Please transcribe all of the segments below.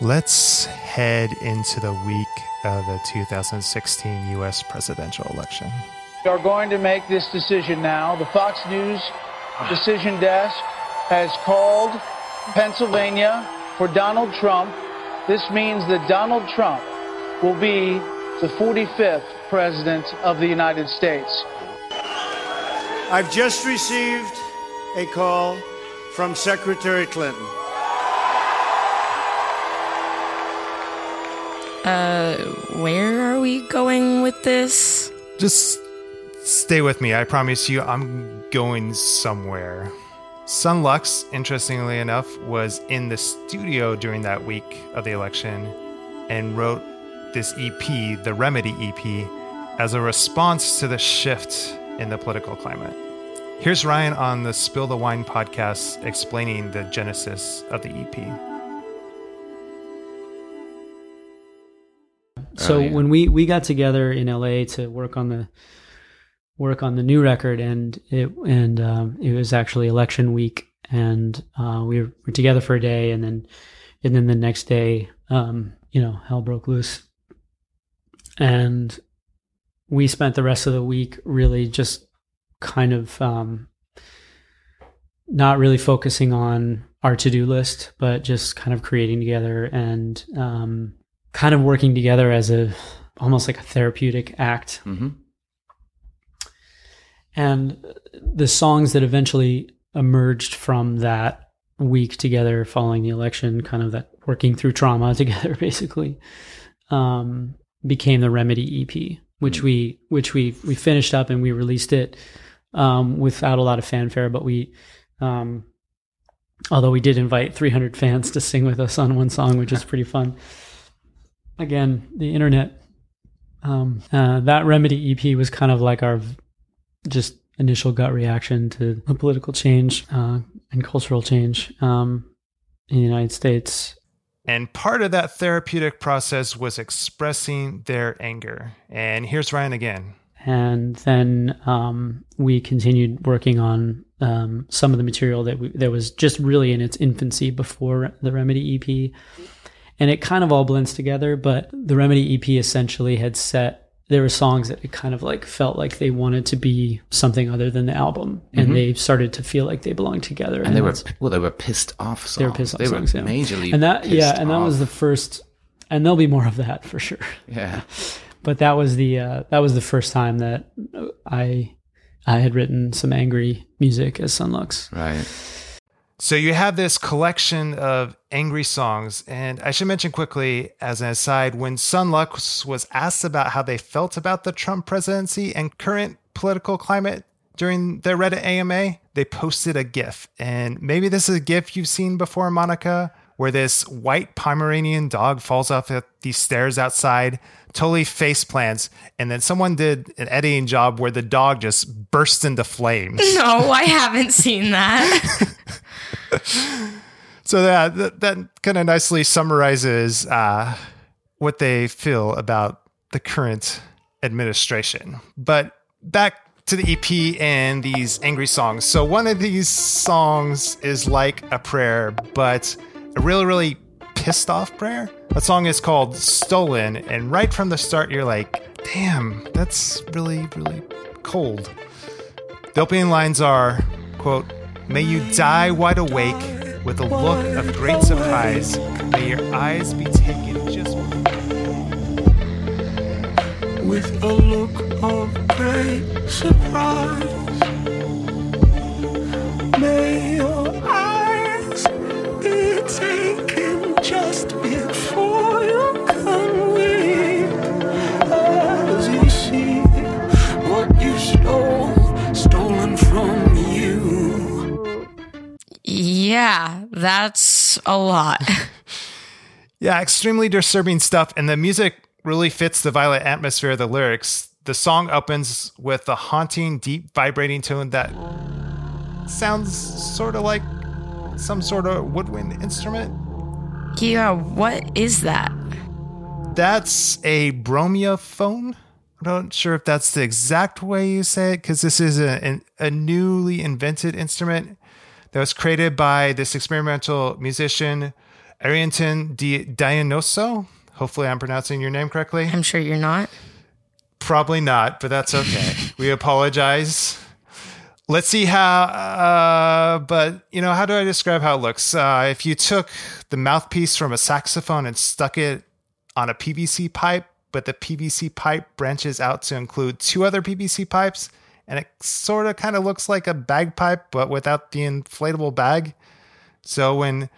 let's head into the week of the 2016 U.S. presidential election. We are going to make this decision now. The Fox News decision desk has called Pennsylvania for Donald Trump. This means that Donald Trump will be the 45th President of the United States. I've just received a call from Secretary Clinton. Uh, where are we going with this? Just stay with me. I promise you, I'm going somewhere. Son Lux, interestingly enough, was in the studio during that week of the election and wrote this EP, the Remedy EP, as a response to the shift in the political climate. Here's Ryan on the Spill the Wine podcast explaining the genesis of the EP. So Oh, yeah. when we we got together in LA to work on the work on the new record, and it and um, it was actually election week, and uh, we were, were together for a day, and then and then the next day, um, you know, hell broke loose, and we spent the rest of the week really just kind of um, not really focusing on our to do list, but just kind of creating together and um, kind of working together as a almost like a therapeutic act. hmm And the songs that eventually emerged from that week together following the election, kind of that working through trauma together, basically, um, became the Remedy EP, which we which we we finished up and we released it um, without a lot of fanfare, but we. Um, although we did invite 300 fans to sing with us on one song, which is pretty fun. Again, the internet. Um, uh, that Remedy EP was kind of like our just initial gut reaction to the political change uh, and cultural change um, in the United States. And part of that therapeutic process was expressing their anger. And here's Ryan again. and then um, we continued working on um, some of the material that we, that was just really in its infancy before the Remedy EP, and it kind of all blends together. But the Remedy EP essentially had set there were songs that it kind of like felt like they wanted to be something other than the album, and they started to feel like they belonged together. And they were well, they were pissed off songs. they were pissed off They songs, were yeah. majorly and that yeah, and that was the first, and there'll be more of that for sure yeah. but that was the uh, that was the first time that I I had written some angry music as Son Lux. Right. So you have this collection of angry songs, and I should mention quickly, as an aside, when Son Lux was asked about how they felt about the Trump presidency and current political climate during their Reddit AMA, they posted a GIF, and maybe this is a GIF you've seen before, Monica, where this white Pomeranian dog falls off at these stairs outside, totally face plants, and then someone did an editing job where the dog just bursts into flames. No, I haven't seen that. So that that, kind of nicely summarizes uh, what they feel about the current administration. But back to the EP and these angry songs. So one of these songs is like a prayer, but a really really pissed off prayer. That song is called "Stolen," and right from the start, you're like, "Damn, that's really really cold." The opening lines are, quote, May you die wide awake with a look of great surprise. May your eyes be taken just with a look of great surprise. Yeah, that's a lot. Yeah, extremely disturbing stuff. And the music really fits the violent atmosphere of the lyrics. The song opens with a haunting, deep, vibrating tone that sounds sort of like some sort of woodwind instrument. yeah, what is that? That's a bromiophone. I'm not sure if that's the exact way you say it because this is a, an- a newly invented instrument that was created by this experimental musician Arrington de Dionyso. Hopefully, I'm pronouncing your name correctly. I'm sure you're not. Probably not, but that's okay. we apologize. Let's see how, uh, but you know, how do I describe how it looks? Uh, if you took the mouthpiece from a saxophone and stuck it on a PVC pipe, but the PVC pipe branches out to include two other PVC pipes, and it sort of kind of looks like a bagpipe, but without the inflatable bag. So when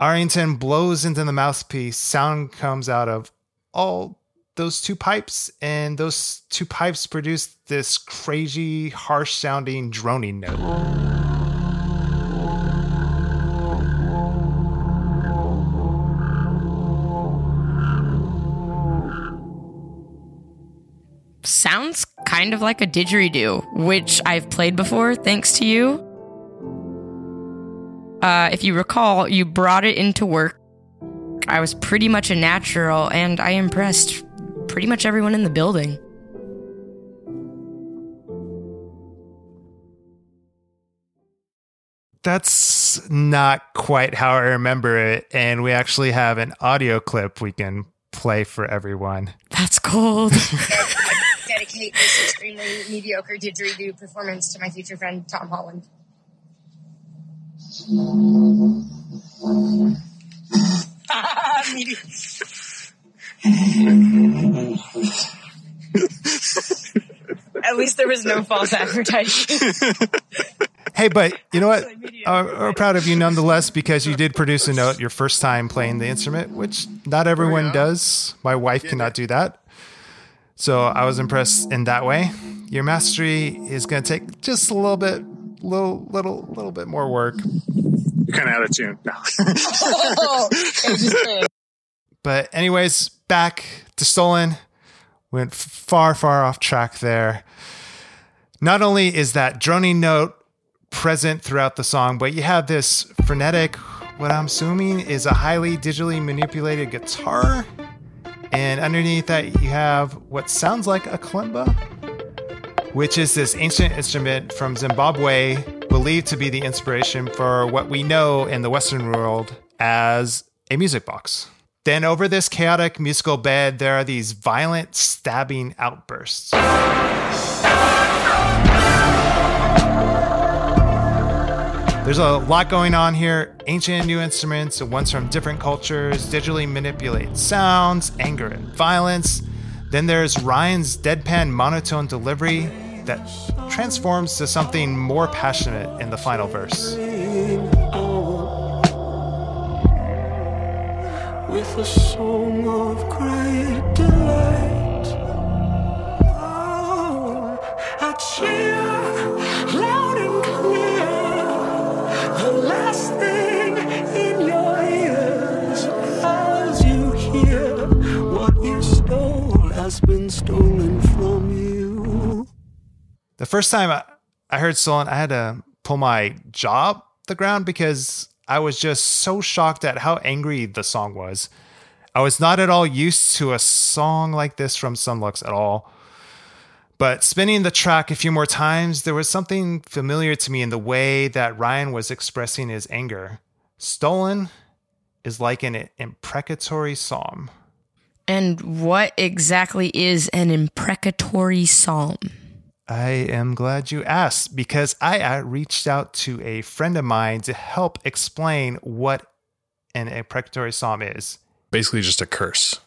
Arrington blows into the mouthpiece, sound comes out of all those two pipes, and those two pipes produce this crazy, harsh sounding droning note. Sounds kind of like a didgeridoo, which I've played before thanks to you. Uh, if you recall, you brought it into work. I was pretty much a natural, and I impressed pretty much everyone in the building. That's not quite how I remember it, and we actually have an audio clip we can play for everyone. That's cold. dedicate this extremely mediocre didgeridoo performance to my future friend Tom Holland. At least there was no false advertising. Hey, but you know what? Uh, we're proud of you nonetheless because you did produce a note your first time playing the instrument, which not everyone does. My wife cannot do that. So I was impressed in that way. Your mastery is going to take just a little bit, little, little, little bit more work. You're kind of out of tune. No. But anyways, back to Stolen. Went far, far off track there. Not only is that droning note present throughout the song, but you have this frenetic, what I'm assuming is a highly digitally manipulated guitar. And underneath that, you have what sounds like a kalimba, which is this ancient instrument from Zimbabwe, believed to be the inspiration for what we know in the Western world as a music box. Then, over this chaotic musical bed, there are these violent stabbing outbursts. There's a lot going on here. Ancient and new instruments, ones from different cultures, digitally manipulated sounds, anger and violence. Then there's Ryan's deadpan monotone delivery that transforms to something more passionate in the final verse. with a song of great delight. Oh, I cheer has been stolen from you. The first time I, I heard Stolen, I had to pull my jaw the ground because I was just so shocked at how angry the song was. I was not at all used to a song like this from Son Lux at all. But spinning the track a few more times, there was something familiar to me in the way that Ryan was expressing his anger. Stolen is like an imprecatory psalm. And what exactly is an imprecatory psalm? I am glad you asked because I uh, reached out to a friend of mine to help explain what an imprecatory psalm is. Basically, just a curse.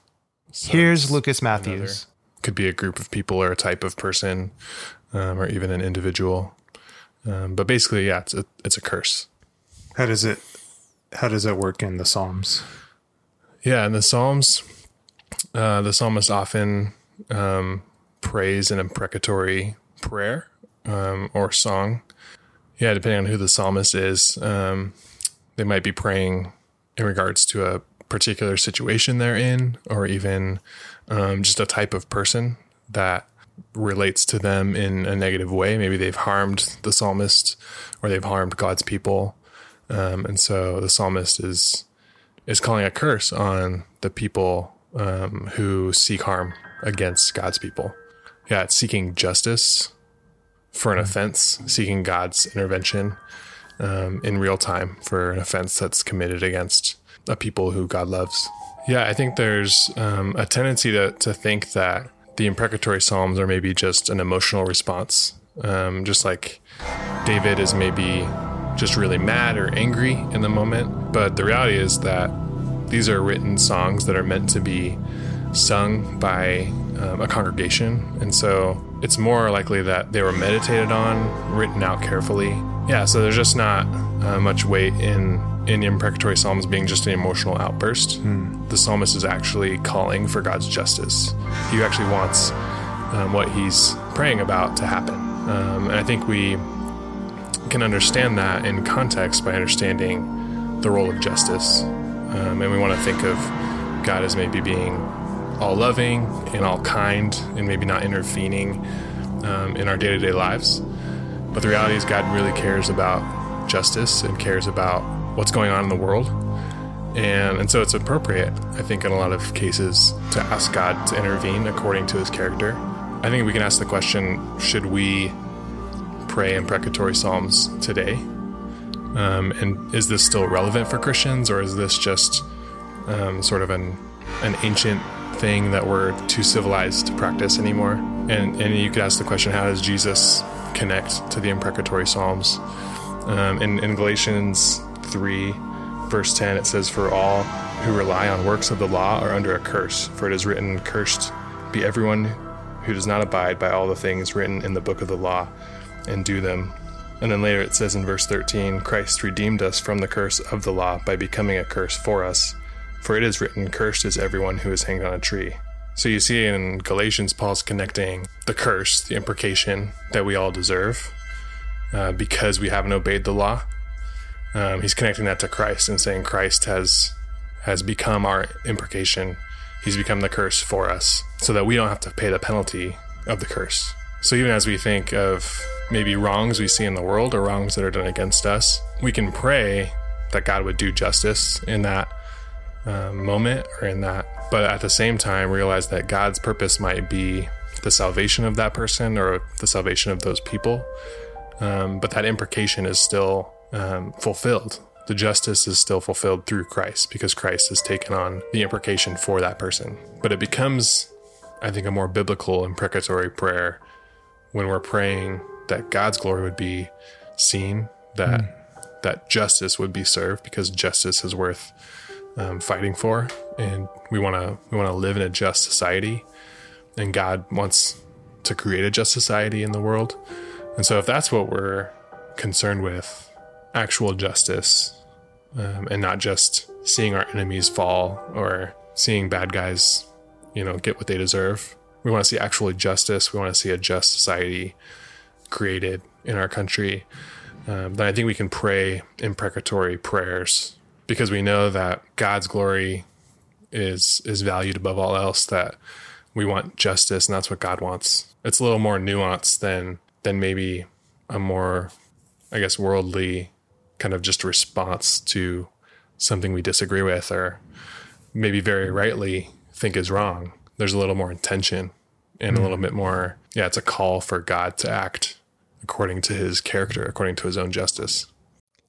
So Here's it's Lucas another- Matthews. Could be a group of people or a type of person, um, or even an individual. Um, but basically, yeah, it's a it's a curse. How does it how does it work in the Psalms? Yeah, in the Psalms, uh, the psalmist often um, prays an imprecatory prayer um, or song. Yeah, depending on who the psalmist is, um, they might be praying in regards to a particular situation they're in, or even um, just a type of person that relates to them in a negative way. Maybe they've harmed the psalmist, or they've harmed God's people, um, and so the psalmist is is calling a curse on the people um, who seek harm against God's people. Yeah, it's seeking justice for an offense, seeking God's intervention um, in real time for an offense that's committed against a people who God loves. Yeah, I think there's um, a tendency to, to think that the imprecatory psalms are maybe just an emotional response, um, just like David is maybe just really mad or angry in the moment. But the reality is that these are written songs that are meant to be sung by um, a congregation. And so it's more likely that they were meditated on, written out carefully. Yeah, so there's just not uh, much weight in in imprecatory psalms being just an emotional outburst. The psalmist is actually calling for God's justice. He actually wants um, what he's praying about to happen. Um, and I think we can understand that in context by understanding the role of justice. Um, and we want to think of God as maybe being all loving and all kind and maybe not intervening um, in our day to day lives. But the reality is, God really cares about justice and cares about what's going on in the world. And, and so it's appropriate, I think, in a lot of cases to ask God to intervene according to his character. I think we can ask the question should we pray imprecatory psalms today? Um, and is this still relevant for Christians, or is this just um, sort of an, an ancient thing that we're too civilized to practice anymore? And, and you could ask the question how does Jesus connect to the imprecatory psalms? Um, in, in Galatians 3, verse 10, it says, For all who rely on works of the law are under a curse, for it is written, Cursed be everyone who does not abide by all the things written in the book of the law and do them. And then later it says in verse 13, Christ redeemed us from the curse of the law by becoming a curse for us. For it is written, Cursed is everyone who is hanged on a tree. So you see in Galatians, Paul's connecting the curse, the imprecation that we all deserve uh, because we haven't obeyed the law. Um, he's connecting that to Christ and saying Christ has has become our imprecation. He's become the curse for us, so that we don't have to pay the penalty of the curse. So even as we think of maybe wrongs we see in the world or wrongs that are done against us, we can pray that God would do justice in that uh, moment or in that. But at the same time, realize that God's purpose might be the salvation of that person or the salvation of those people. Um, but that imprecation is still um, fulfilled. The justice is still fulfilled through Christ because Christ has taken on the imprecation for that person. But it becomes, I think, a more biblical imprecatory prayer when we're praying that God's glory would be seen, that that justice would be served because justice is worth um, fighting for, and we want to we want to live in a just society, and God wants to create a just society in the world, and so if that's what we're concerned with, actual justice, um, and not just seeing our enemies fall or seeing bad guys, you know, get what they deserve. We want to see actual justice. We want to see a just society created in our country. Um, then I think we can pray imprecatory prayers because we know that God's glory is is valued above all else. That we want justice, and that's what God wants. It's a little more nuanced than than maybe a more, I guess, worldly kind of just response to something we disagree with, or maybe very rightly think is wrong. There's a little more intention and a little mm-hmm. bit more. Yeah, it's a call for God to act according to His character, according to His own justice.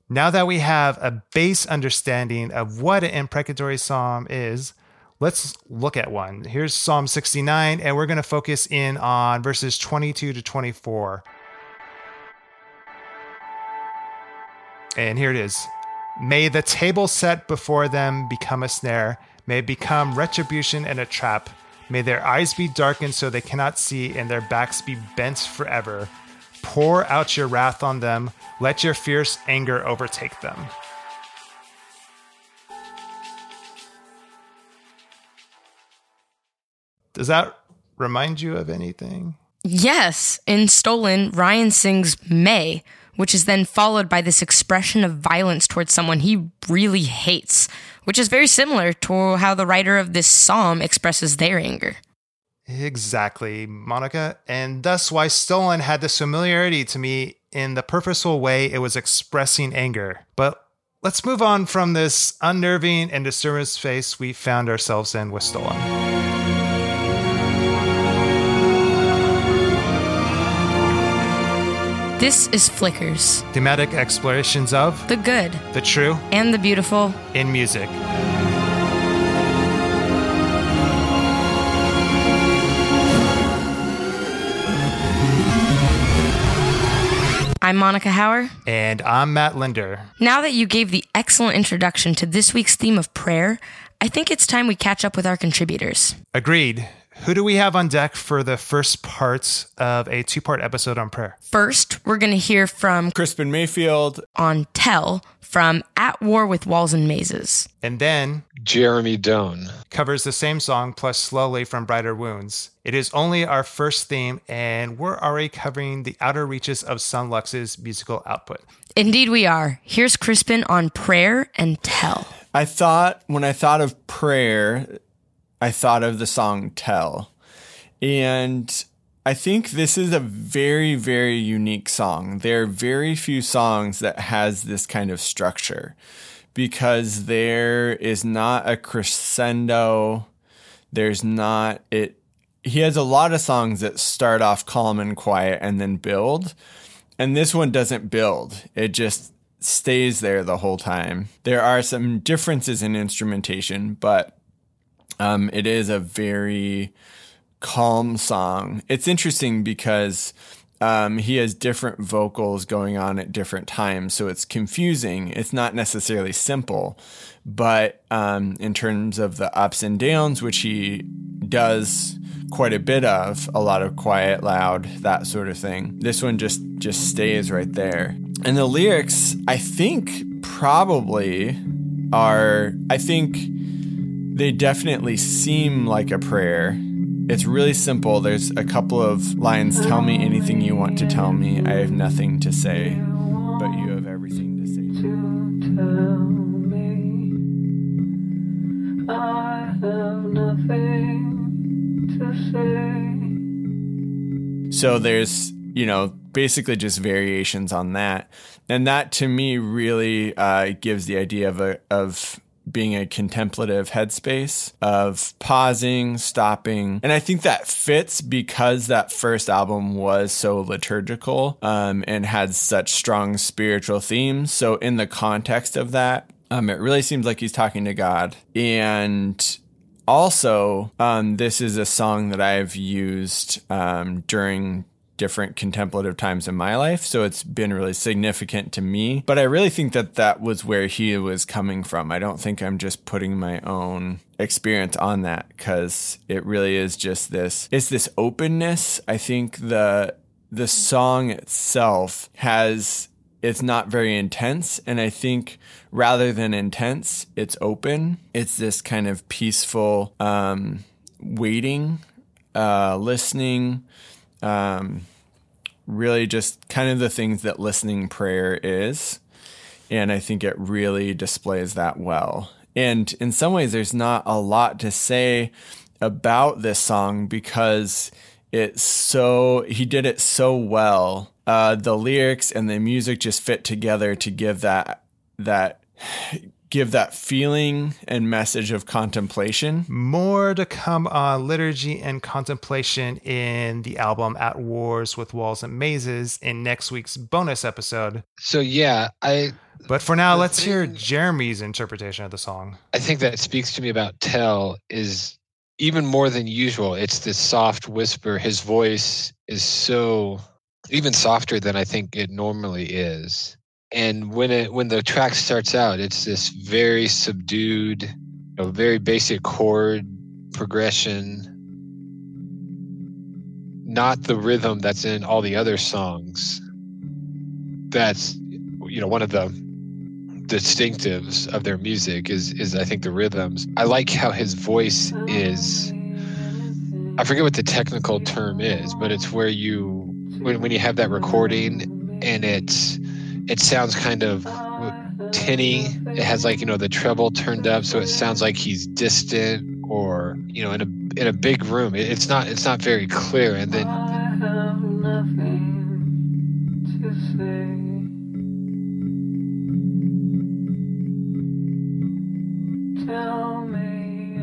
Now that we have a base understanding of what an imprecatory psalm is, let's look at one. Here's Psalm 69, and we're going to focus in on verses 22 to 24. And here it is May the table set before them become a snare, may it become retribution and a trap. May their eyes be darkened so they cannot see, and their backs be bent forever. Pour out your wrath on them, let your fierce anger overtake them. Does that remind you of anything? Yes, in Stolen, Ryan sings May, which is then followed by this expression of violence towards someone he really hates, which is very similar to how the writer of this psalm expresses their anger. Exactly, Monica. And thus why Stolen had this familiarity to me in the purposeful way it was expressing anger. But let's move on from this unnerving and disturbing space we found ourselves in with Stolen. This is Flickers, Thematic explorations of the good the true and the beautiful. in music. I'm Monica Hauer. And I'm Matt Linder. Now that you gave the excellent introduction to this week's theme of prayer, I think it's time we catch up with our contributors. Agreed. Who do we have on deck for the first parts of a two part episode on prayer? First, we're going to hear from Krispin Mayfield. on Tell from At War with Walls and Mazes. And then Jeremy Doan. covers the same song plus Slowly from Brighter Wounds. It is only our first theme, and we're already covering the outer reaches of Son Lux's musical output. Indeed, we are. Here's Krispin on prayer and Tell. I thought when I thought of prayer, I thought of the song Tell. And I think this is a very, very unique song. There are very few songs that has this kind of structure because there is not a crescendo. There's not it he has a lot of songs that start off calm and quiet and then build. And this one doesn't build. It just stays there the whole time. There are some differences in instrumentation, but um, it is a very calm song. It's interesting because um, he has different vocals going on at different times, so it's confusing. It's not necessarily simple, but um, in terms of the ups and downs, which he does quite a bit of, a lot of quiet, loud, that sort of thing. This one just just stays right there. And the lyrics, I think, probably are. I think they definitely seem like a prayer. It's really simple. There's a couple of lines Tell me anything you want to tell me. I have nothing to say, but you have everything to say. I have nothing to say. So there's, you know, basically just variations on that. And that to me really uh, gives the idea of a, of being a contemplative headspace of pausing, stopping. And I think that fits because that first album was so liturgical um, and had such strong spiritual themes. So, in the context of that, um, it really seems like he's talking to God. And also, um, this is a song that I've used um, during different contemplative times in my life. So it's been really significant to me. But I really think that that was where he was coming from. I don't think I'm just putting my own experience on that because it really is just this it's this openness i think the the song itself has it's not very intense and i think rather than intense it's open it's this kind of peaceful um waiting uh listening um really just kind of the things that listening prayer is. And i think it really displays that well. And in some ways there's not a lot to say about this song because it's so he did it so well. Uh, the lyrics and the music just fit together to give that that give that feeling and message of contemplation. More to come on liturgy and contemplation in the album At Wars with Walls and Mazes in next week's bonus episode. So yeah, I But for now, let's hear Jeremy's interpretation of the song. I think that speaks to me about Tell is even more than usual. It's this soft whisper. His voice is so even softer than I think it normally is. And when it when the track starts out, it's this very subdued, you know, very basic chord progression. Not the rhythm that's in all the other songs. That's you know one of the distinctives of their music is is I think the rhythms. I like how his voice is I forget what the technical term is, but it's where you when when you have that recording and it's it sounds kind of tinny. It has like, you know, the treble turned up so it sounds like he's distant or, you know, in a in a big room. It, it's not it's not very clear and then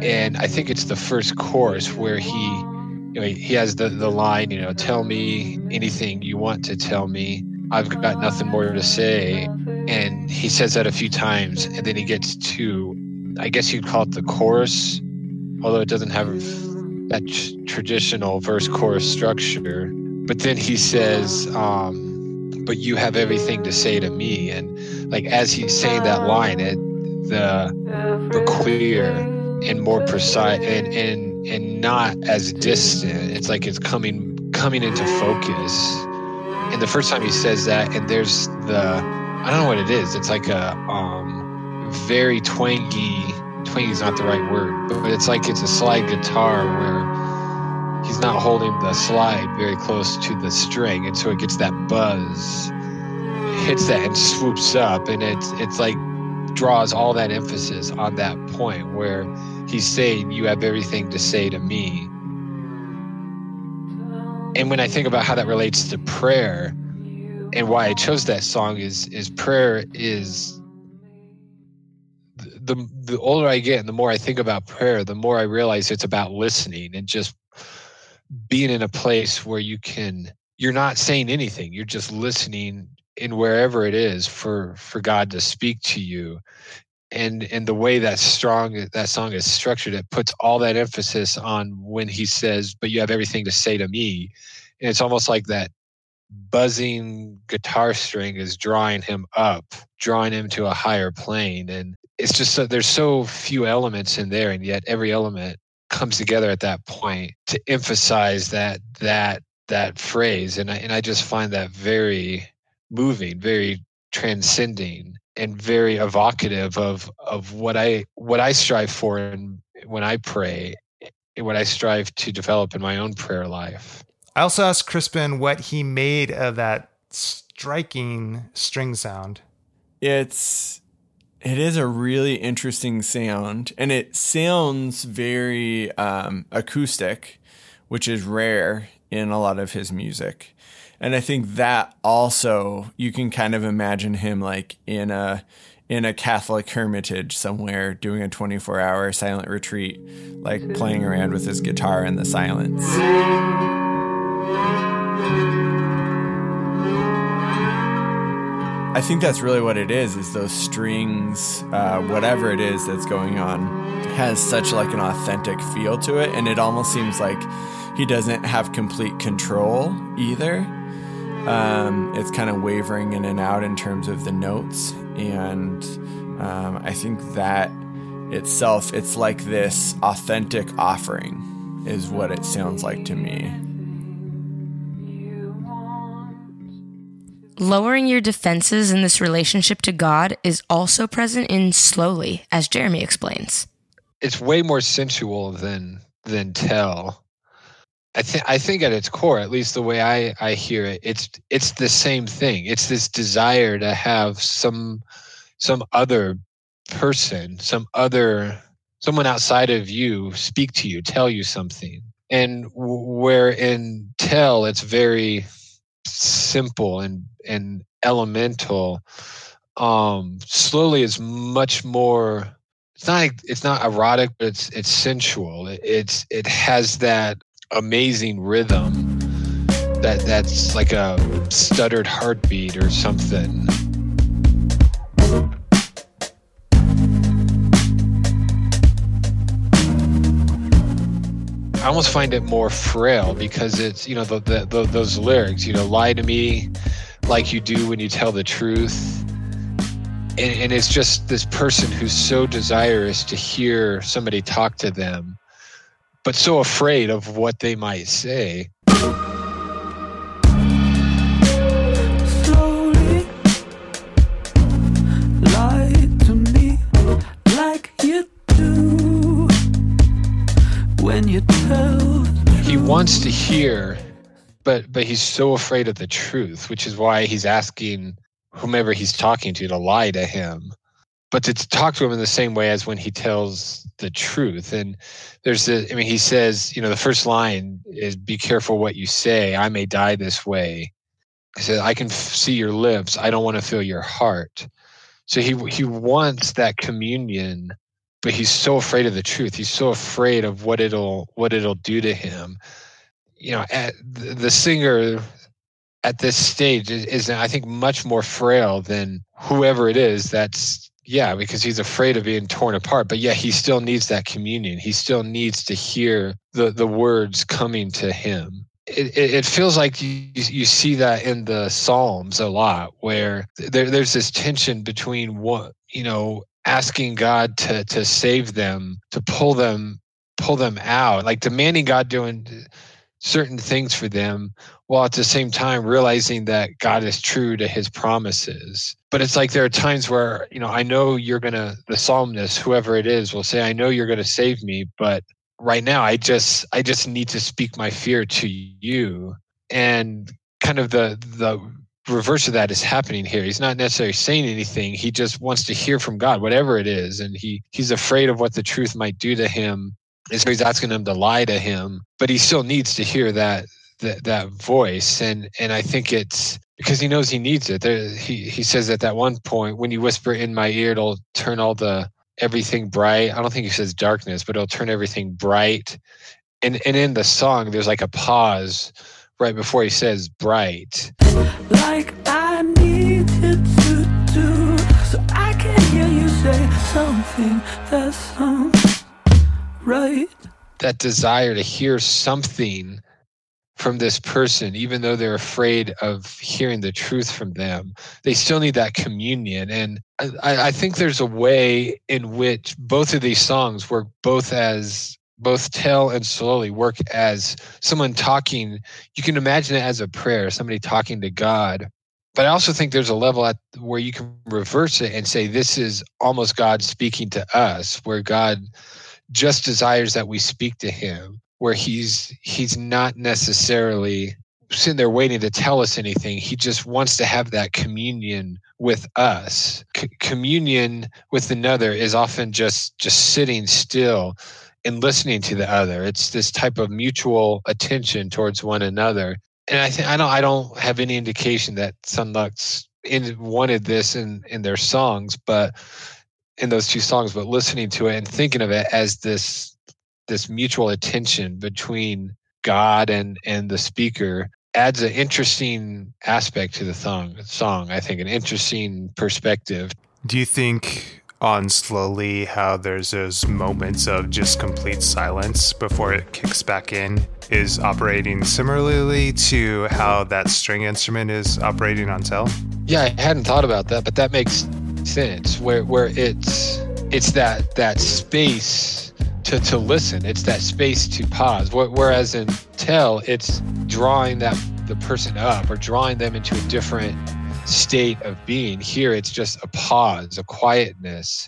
and I think it's the first chorus where he, you know, he has the the line, you know, tell me anything you want to tell me. I've got nothing more to say. And he says that a few times. And then he gets to, I guess you'd call it the chorus, although it doesn't have that tr- traditional verse chorus structure. But then he says, um, but you have everything to say to me. And like as he's saying that line, it, the, the clear and more precise and, and, and not as distant. It's like it's coming coming into focus. And the first time he says that, and there's the I don't know what it is. It's like a um, very twangy. Twangy is not the right word, but it's like it's a slide guitar where he's not holding the slide very close to the string, and so it gets that buzz, hits that and swoops up, and it's it's like draws all that emphasis on that point where he's saying, "You have everything to say to me." And when I think about how that relates to prayer and why I chose that song is is prayer is the the older I get and the more I think about prayer, the more I realize it's about listening and just being in a place where you can you're not saying anything, you're just listening in wherever it is for for God to speak to you. And and the way that strong that song is structured, it puts all that emphasis on when he says, "But you have everything to say to me," and it's almost like that buzzing guitar string is drawing him up, drawing him to a higher plane. And it's just so, there's so few elements in there, and yet every element comes together at that point to emphasize that that that phrase. And I and I just find that very moving, very transcending, and very evocative of of what I what I strive for and when I pray, and what I strive to develop in my own prayer life. I also asked Krispin what he made of that striking string sound. It's it is a really interesting sound, and it sounds very um, acoustic, which is rare in a lot of his music. And I think that also you can kind of imagine him like in a in a Catholic hermitage somewhere doing a 24 hour silent retreat, like playing around with his guitar in the silence. I think that's really what it is. Is those strings, uh, whatever it is that's going on, has such like an authentic feel to it, and it almost seems like he doesn't have complete control either. Um, it's kind of wavering in and out in terms of the notes, and um, I think that itself, it's like this authentic offering, is what it sounds like to me. Lowering your defenses in this relationship to God is also present in slowly, as Jeremy explains. It's way more sensual than than tell. I think I think at its core, at least the way I, I hear it, it's it's the same thing. It's this desire to have some some other person, some other someone outside of you speak to you, tell you something. And where in tell it's very simple and and elemental um slowly is much more it's not it's not erotic but it's it's sensual. It, it's it has that amazing rhythm that that's like a stuttered heartbeat or something I almost find it more frail because it's you know the, the, the, those lyrics you know lie to me like you do when you tell the truth. And, and it's just this person who's so desirous to hear somebody talk to them but so afraid of what they might say wants to hear but but he's so afraid of the truth which is why he's asking whomever he's talking to to lie to him but to talk to him in the same way as when he tells the truth. And there's the i mean he says you know the first line is be careful what you say. I may die this way. He said i can f- see your lips. I don't want to feel your heart. So he he wants that communion but he's so afraid of the truth. He's so afraid of what it'll what it'll do to him you know the singer at this stage is, is I think much more frail than whoever it is that's yeah because he's afraid of being torn apart but yeah he still needs that communion. He still needs to hear the the words coming to him. It, it, it feels like you, you see that in the psalms a lot where there, there's this tension between what you know asking god to to save them to pull them pull them out like demanding god doing certain things for them while at the same time realizing that God is true to his promises. But it's like there are times where, you know, I know you're going to, the psalmist, whoever it is, will say, I know you're going to save me, but right now I just, I just need to speak my fear to you. And kind of the, the, reverse of that is happening here he's not necessarily saying anything he just wants to hear from god whatever it is and he he's afraid of what the truth might do to him and so he's asking them to lie to him but he still needs to hear that that that voice. And and i think it's because he knows he needs it. There he he says at that one point when you whisper in my ear it'll turn all the everything bright. I don't think he says darkness but it'll turn everything bright. And and in the song there's like a pause right before he says bright. Like i to do so i can hear you say something that sounds right that desire to hear something from this person, even though they're afraid of hearing the truth from them. They still need that communion. And I, I, think there's a way in which both of these songs work both as both tell and slowly work as someone talking. You can imagine it as a prayer, somebody talking to God. But I also think there's a level at where you can reverse it and say this is almost God speaking to us, where God just desires that we speak to him where he's he's not necessarily sitting there waiting to tell us anything. He just wants to have that communion with us. C- communion with another is often just just sitting still and listening to the other. It's this type of mutual attention towards one another. And i think i don't i don't have any indication that Son Lux in, wanted this in in their songs but in those two songs but listening to it and thinking of it as this this mutual attention between God and and the speaker adds an interesting aspect to the song. Song, I think, an interesting perspective. Do you think on slowly how there's those moments of just complete silence before it kicks back in is operating similarly to how that string instrument is operating on tell? Yeah, I hadn't thought about that, but that makes sense. Where where it's it's that that space to, to listen. It's that space to pause. Whereas in tell, it's drawing that the person up or drawing them into a different state of being. Here, it's just a pause, a quietness.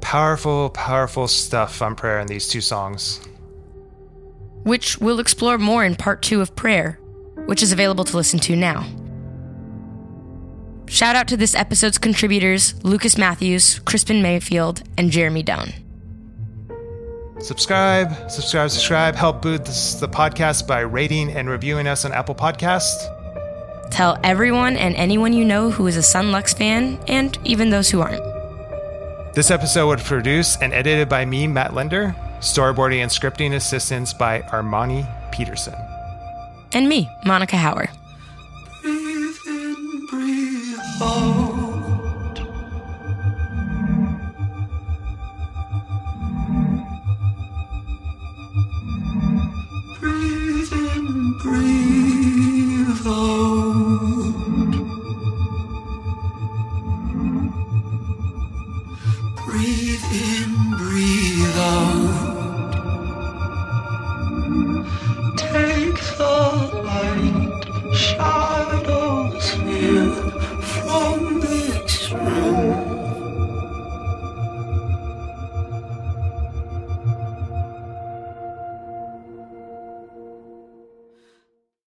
Powerful, powerful stuff on prayer in these two songs. Which we'll explore more in part two of prayer which is available to listen to now. Shout out to this episode's contributors Lucas Matthews, Krispin Mayfield, and Jeremy Doan. Subscribe, subscribe, subscribe. Help boost the podcast by rating and reviewing us on Apple Podcast. Tell everyone and anyone you know who is a Son Lux fan, and even those who aren't. This episode was produced and edited by me, Matt Linder. Storyboarding and scripting assistance by Armani Peterson and me, Monica Hauer. Breathe in, breathe